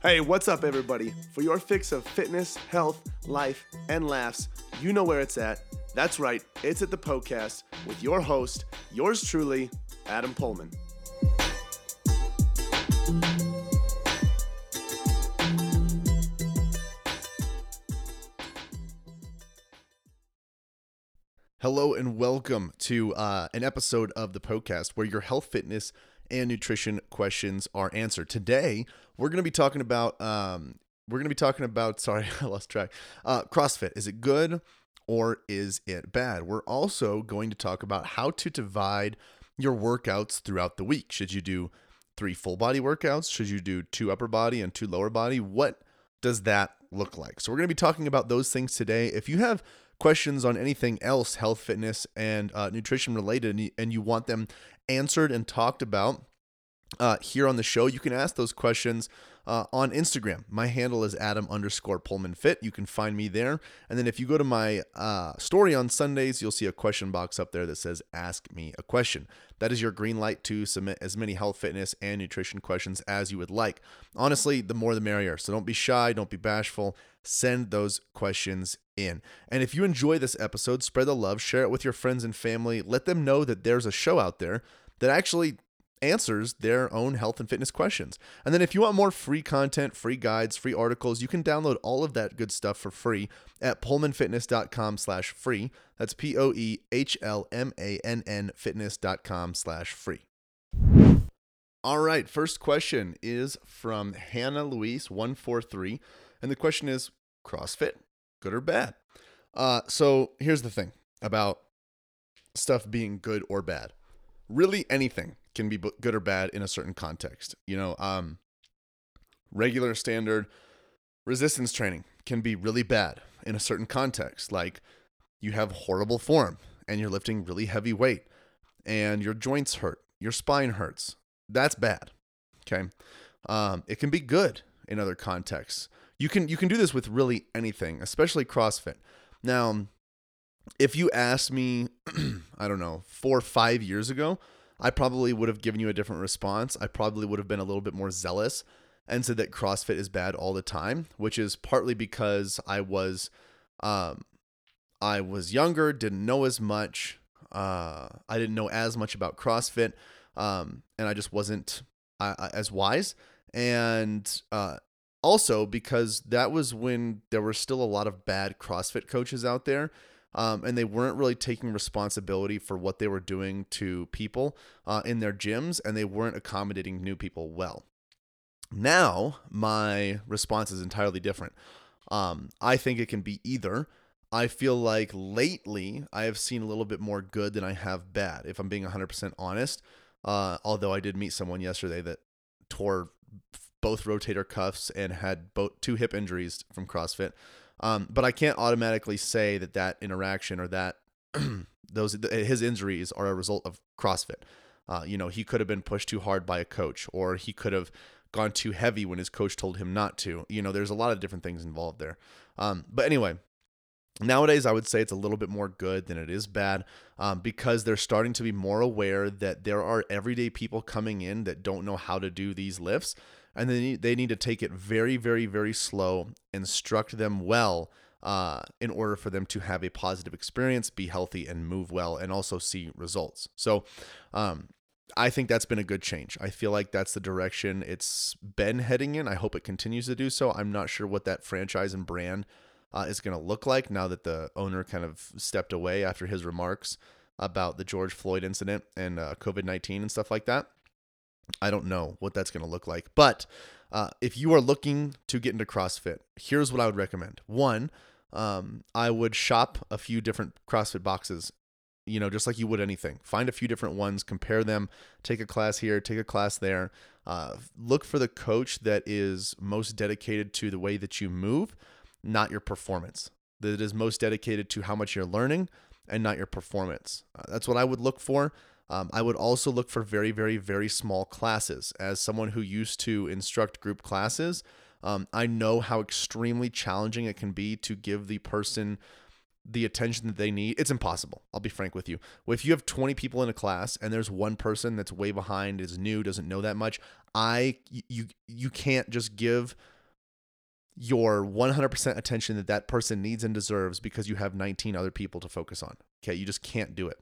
Hey, what's up, everybody? For your fix of fitness, health, life, and laughs, you know where it's at. That's right, it's at the Poecast with your host, yours truly, Adam Poehlmann. Hello and welcome to uh, an episode of the Poecast where your health, fitness, and nutrition questions are answered. Today, we're going to be talking about um, we're going to be talking about sorry, I lost track. Uh, CrossFit is it good or is it bad? We're also going to talk about how to divide your workouts throughout the week. Should you do three full body workouts? Should you do two upper body and two lower body? What does that look like? So we're going to be talking about those things today. If you have questions on anything else health, fitness, and uh, nutrition related, and you want them answered and talked about uh, here on the show, you can ask those questions uh, on Instagram. My handle is Adam underscore Poehlmann Fit. You can find me there. And then if you go to my uh, story on Sundays, you'll see a question box up there that says Ask Me a Question. That is your green light to submit as many health, fitness, and nutrition questions as you would like. Honestly, the more the merrier. So don't be shy, don't be bashful. Send those questions in. And if you enjoy this episode, spread the love, share it with your friends and family. Let them know that there's a show out there that actually answers their own health and fitness questions. And then if you want more free content, free guides, free articles, you can download all of that good stuff for free at poehlmannfitness.com slash free. That's P-O-E-H-L-M-A-N-N fitness.com slash free. All right, first question is from Hannah Louise 143. And the question is CrossFit, good or bad? Uh, so here's the thing about stuff being good or bad. Really anything can be good or bad in a certain context. You know, um, regular standard resistance training can be really bad in a certain context. Like you have horrible form and you're lifting really heavy weight and your joints hurt, your spine hurts. That's bad. Okay. Um, it can be good in other contexts. You can you can do this with really anything, especially CrossFit. Now, if you asked me, I don't know, four or five years ago, I probably would have given you a different response. I probably would have been a little bit more zealous and said that CrossFit is bad all the time, which is partly because I was um I was younger, didn't know as much. Uh I didn't know as much about CrossFit. Um and I just wasn't uh, as wise and uh also because that was when there were still a lot of bad CrossFit coaches out there um, and they weren't really taking responsibility for what they were doing to people uh, in their gyms, and they weren't accommodating new people well. Now, my response is entirely different. Um, I think it can be either. I feel like lately I have seen a little bit more good than I have bad, if I'm being 100% honest. Uh, although I did meet someone yesterday that tore both rotator cuffs and had both two hip injuries from CrossFit. Um, but I can't automatically say that that interaction or that those his injuries are a result of CrossFit. Uh, you know, he could have been pushed too hard by a coach, or he could have gone too heavy when his coach told him not to. You know, there's a lot of different things involved there. Um, but anyway, nowadays I would say it's a little bit more good than it is bad um, because they're starting to be more aware that there are everyday people coming in that don't know how to do these lifts and then they need to take it very, very, very slow, instruct them well uh, in order for them to have a positive experience, be healthy, and move well, and also see results. So, um, I think that's been a good change. I feel like that's the direction it's been heading in. I hope it continues to do so. I'm not sure what that franchise and brand uh, is going to look like now that the owner kind of stepped away after his remarks about the George Floyd incident and uh, COVID 19 and stuff like that. I don't know what that's going to look like. But uh, if you are looking to get into CrossFit, here's what I would recommend. One, um, I would shop a few different CrossFit boxes, you know, just like you would anything. Find a few different ones, compare them, take a class here, take a class there. Uh, look for the coach that is most dedicated to the way that you move, not your performance. That is most dedicated to how much you're learning and not your performance. Uh, that's what I would look for. Um, I would also look for very, very, very small classes. As someone who used to instruct group classes, um, I know how extremely challenging it can be to give the person the attention that they need, it's impossible. I'll be frank with you. If you have 20 people in a class and there's one person that's way behind, is new, doesn't know that much, I you you can't just give your 100% attention that that person needs and deserves because you have 19 other people to focus on. Okay, you just can't do it.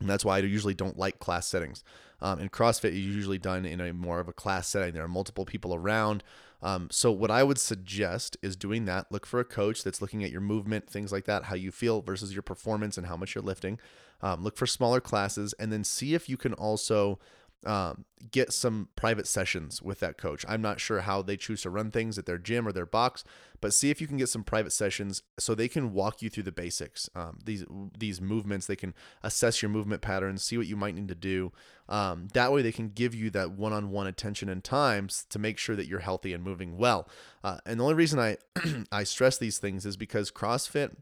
And that's why I usually don't like class settings. Um, in CrossFit, is usually done in a more of a class setting. There are multiple people around. Um, so what I would suggest is doing that. Look for a coach that's looking at your movement, things like that, how you feel versus your performance and how much you're lifting. Um, look for smaller classes, and then see if you can also um, get some private sessions with that coach. I'm not sure how they choose to run things at their gym or their box, but see if you can get some private sessions so they can walk you through the basics. Um, these these movements, they can assess your movement patterns, see what you might need to do. Um, that way, they can give you that one-on-one attention and times to make sure that you're healthy and moving well. Uh, and the only reason I I stress these things is because CrossFit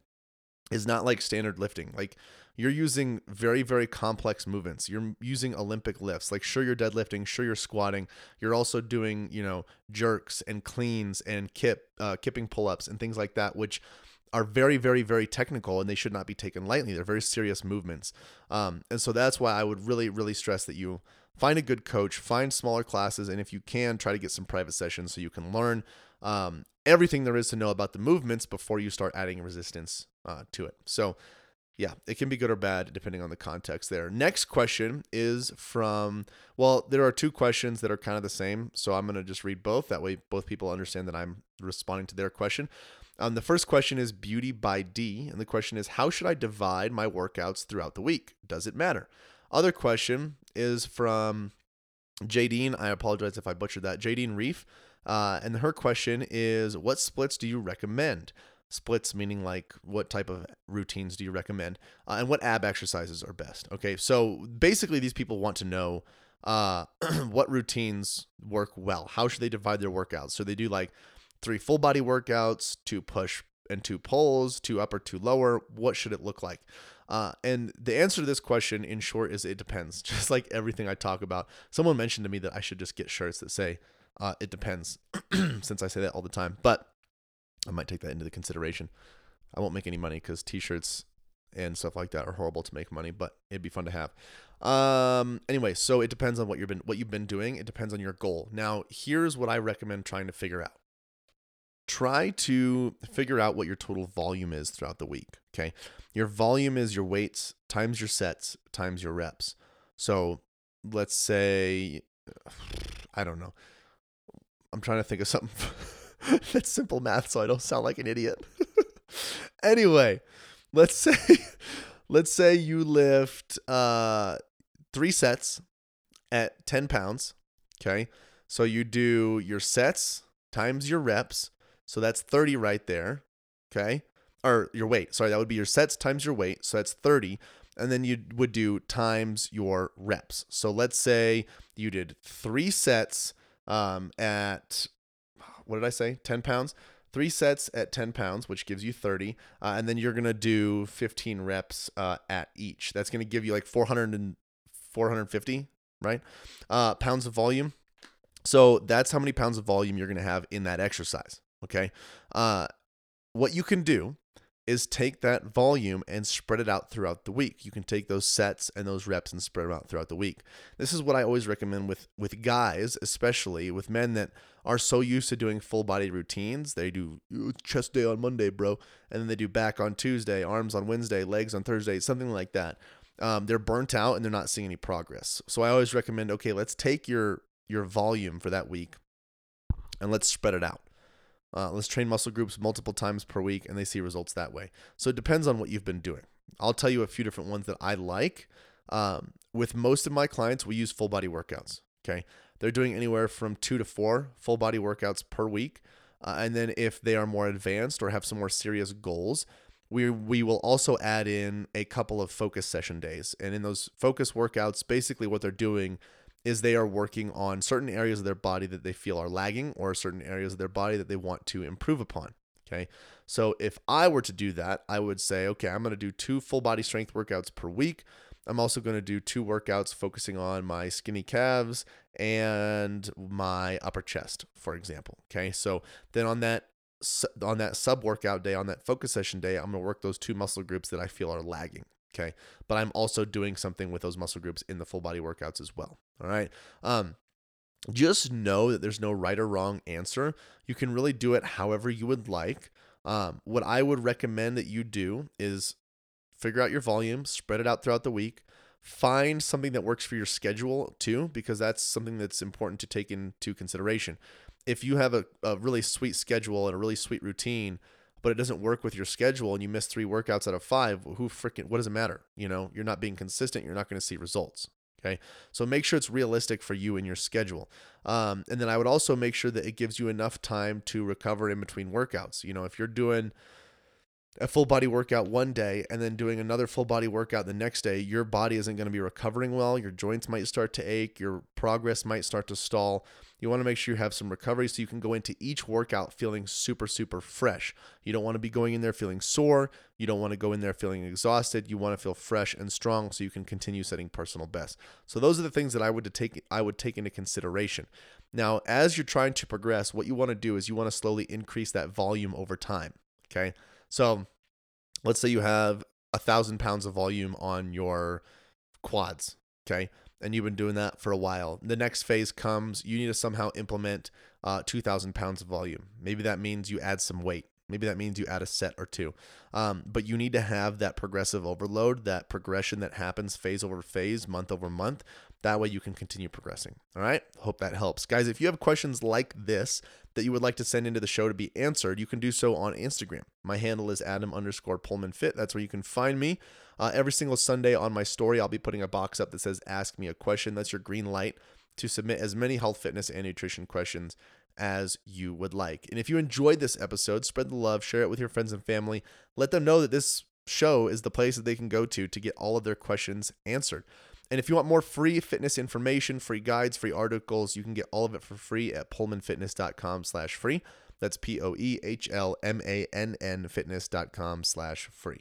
is not like standard lifting. Like you're using very very complex movements. You're using olympic lifts. Like sure you're deadlifting sure you're squatting. You're also doing you know jerks and cleans and kip uh, kipping pull-ups and things like that which are very very very technical and they should not be taken lightly. They're very serious movements. Um, and so that's why i would really really stress that you find a good coach find smaller classes and if you can try to get some private sessions so you can learn um, everything there is to know about the movements before you start adding resistance uh, to it so yeah, it can be good or bad depending on the context there. Next question is from, well, there are two questions that are kind of the same. So I'm going to just read both. That way, both people understand that I'm responding to their question. Um, the first question is Beauty by D. And the question is, how should I divide my workouts throughout the week? Does it matter? Other question is from Jadine. I apologize if I butchered that. Jadine Reef. Uh, and her question is, what splits do you recommend? Splits meaning like what type of routines do you recommend uh, and what ab exercises are best okay? So basically these people want to know uh, what routines work well. How should they divide their workouts? So they do like three full body workouts two push and two pulls two upper two lower. What should it look like? Uh, and the answer to this question in short is it depends. Just like everything i talk about someone mentioned to me that i should just get shirts that say uh, it depends since i say that all the time. But I might take that into the consideration. I won't make any money because t-shirts and stuff like that are horrible to make money, but it'd be fun to have. Um, anyway, so it depends on what you've been what you've been doing. It depends on your goal. Now, here's what I recommend trying to figure out. Try to figure out what your total volume is throughout the week. Okay, your volume is your weights times your sets times your reps. So let's say, I don't know. I'm trying to think of something. That's simple math, so I don't sound like an idiot. anyway, let's say let's say you lift uh three sets at 10 pounds. Okay. So you do your sets times your reps. So that's 30 right there. Okay. Or your weight. Sorry, that would be your sets times your weight. So that's 30. And then you would do times your reps. So let's say you did three sets um, at what did I say? 10 pounds. Three sets at 10 pounds, which gives you 30. Uh, and then you're going to do 15 reps uh, at each. That's going to give you like 400 and 450, right? Uh, pounds of volume. So that's how many pounds of volume you're going to have in that exercise. Okay. Uh, what you can do is take that volume and spread it out throughout the week. You can take those sets and those reps and spread them out throughout the week. This is what I always recommend with with guys, especially with men that are so used to doing full body routines. They do chest day on Monday, bro, and then they do back on Tuesday, arms on Wednesday, legs on Thursday, something like that. Um, they're burnt out and they're not seeing any progress. So I always recommend, okay, let's take your your volume for that week and let's spread it out. Uh, let's train muscle groups multiple times per week, and they see results that way. So it depends on what you've been doing. I'll tell you a few different ones that I like. Um, with most of my clients, we use full body workouts. Okay, they're doing anywhere from two to four full body workouts per week, uh, and then if they are more advanced or have some more serious goals, we we will also add in a couple of focus session days. And in those focus workouts, basically what they're doing is they are working on certain areas of their body that they feel are lagging or certain areas of their body that they want to improve upon. Okay. So if I were to do that, I would say, okay, I'm going to do two full body strength workouts per week. I'm also going to do two workouts focusing on my skinny calves and my upper chest, for example. Okay. So then on that on that sub workout day, on that focus session day, I'm going to work those two muscle groups that I feel are lagging. Okay. But I'm also doing something with those muscle groups in the full body workouts as well. All right. Um, just know that there's no right or wrong answer. You can really do it however you would like. Um, what I would recommend that you do is figure out your volume, spread it out throughout the week, find something that works for your schedule too, because that's something that's important to take into consideration. If you have a, a really sweet schedule and a really sweet routine, but it doesn't work with your schedule and you miss three workouts out of five, who freaking, what does it matter? You know, you're not being consistent, you're not going to see results. Okay. So make sure it's realistic for you and your schedule. Um, and then I would also make sure that it gives you enough time to recover in between workouts. You know, if you're doing a full body workout one day and then doing another full body workout the next day, your body isn't going to be recovering well. Your joints might start to ache. Your progress might start to stall. You want to make sure you have some recovery so you can go into each workout feeling super, super fresh. You don't want to be going in there feeling sore. You don't want to go in there feeling exhausted. You want to feel fresh and strong so you can continue setting personal best. So those are the things that I would take I would take into consideration. Now, as you're trying to progress, what you want to do is you want to slowly increase that volume over time. Okay. So let's say you have a thousand pounds of volume on your quads, okay, and you've been doing that for a while. The next phase comes, you need to somehow implement uh, 2,000 pounds of volume. Maybe that means you add some weight. Maybe that means you add a set or two. Um, but you need to have that progressive overload, that progression that happens phase over phase, month over month. That way you can continue progressing. All right. Hope that helps. Guys, if you have questions like this that you would like to send into the show to be answered, you can do so on Instagram. My handle is Adam underscore Poehlmann Fit. That's where you can find me. Uh, every single Sunday on my story, I'll be putting a box up that says Ask Me a Question. That's your green light to submit as many health, fitness, and nutrition questions as you would like. And if you enjoyed this episode, spread the love, share it with your friends and family. Let them know that this show is the place that they can go to to get all of their questions answered. And if you want more free fitness information, free guides, free articles, you can get all of it for free at poehlmannfitness.com slash free. That's P-O-E-H-L-M-A-N-N fitness.com slash free.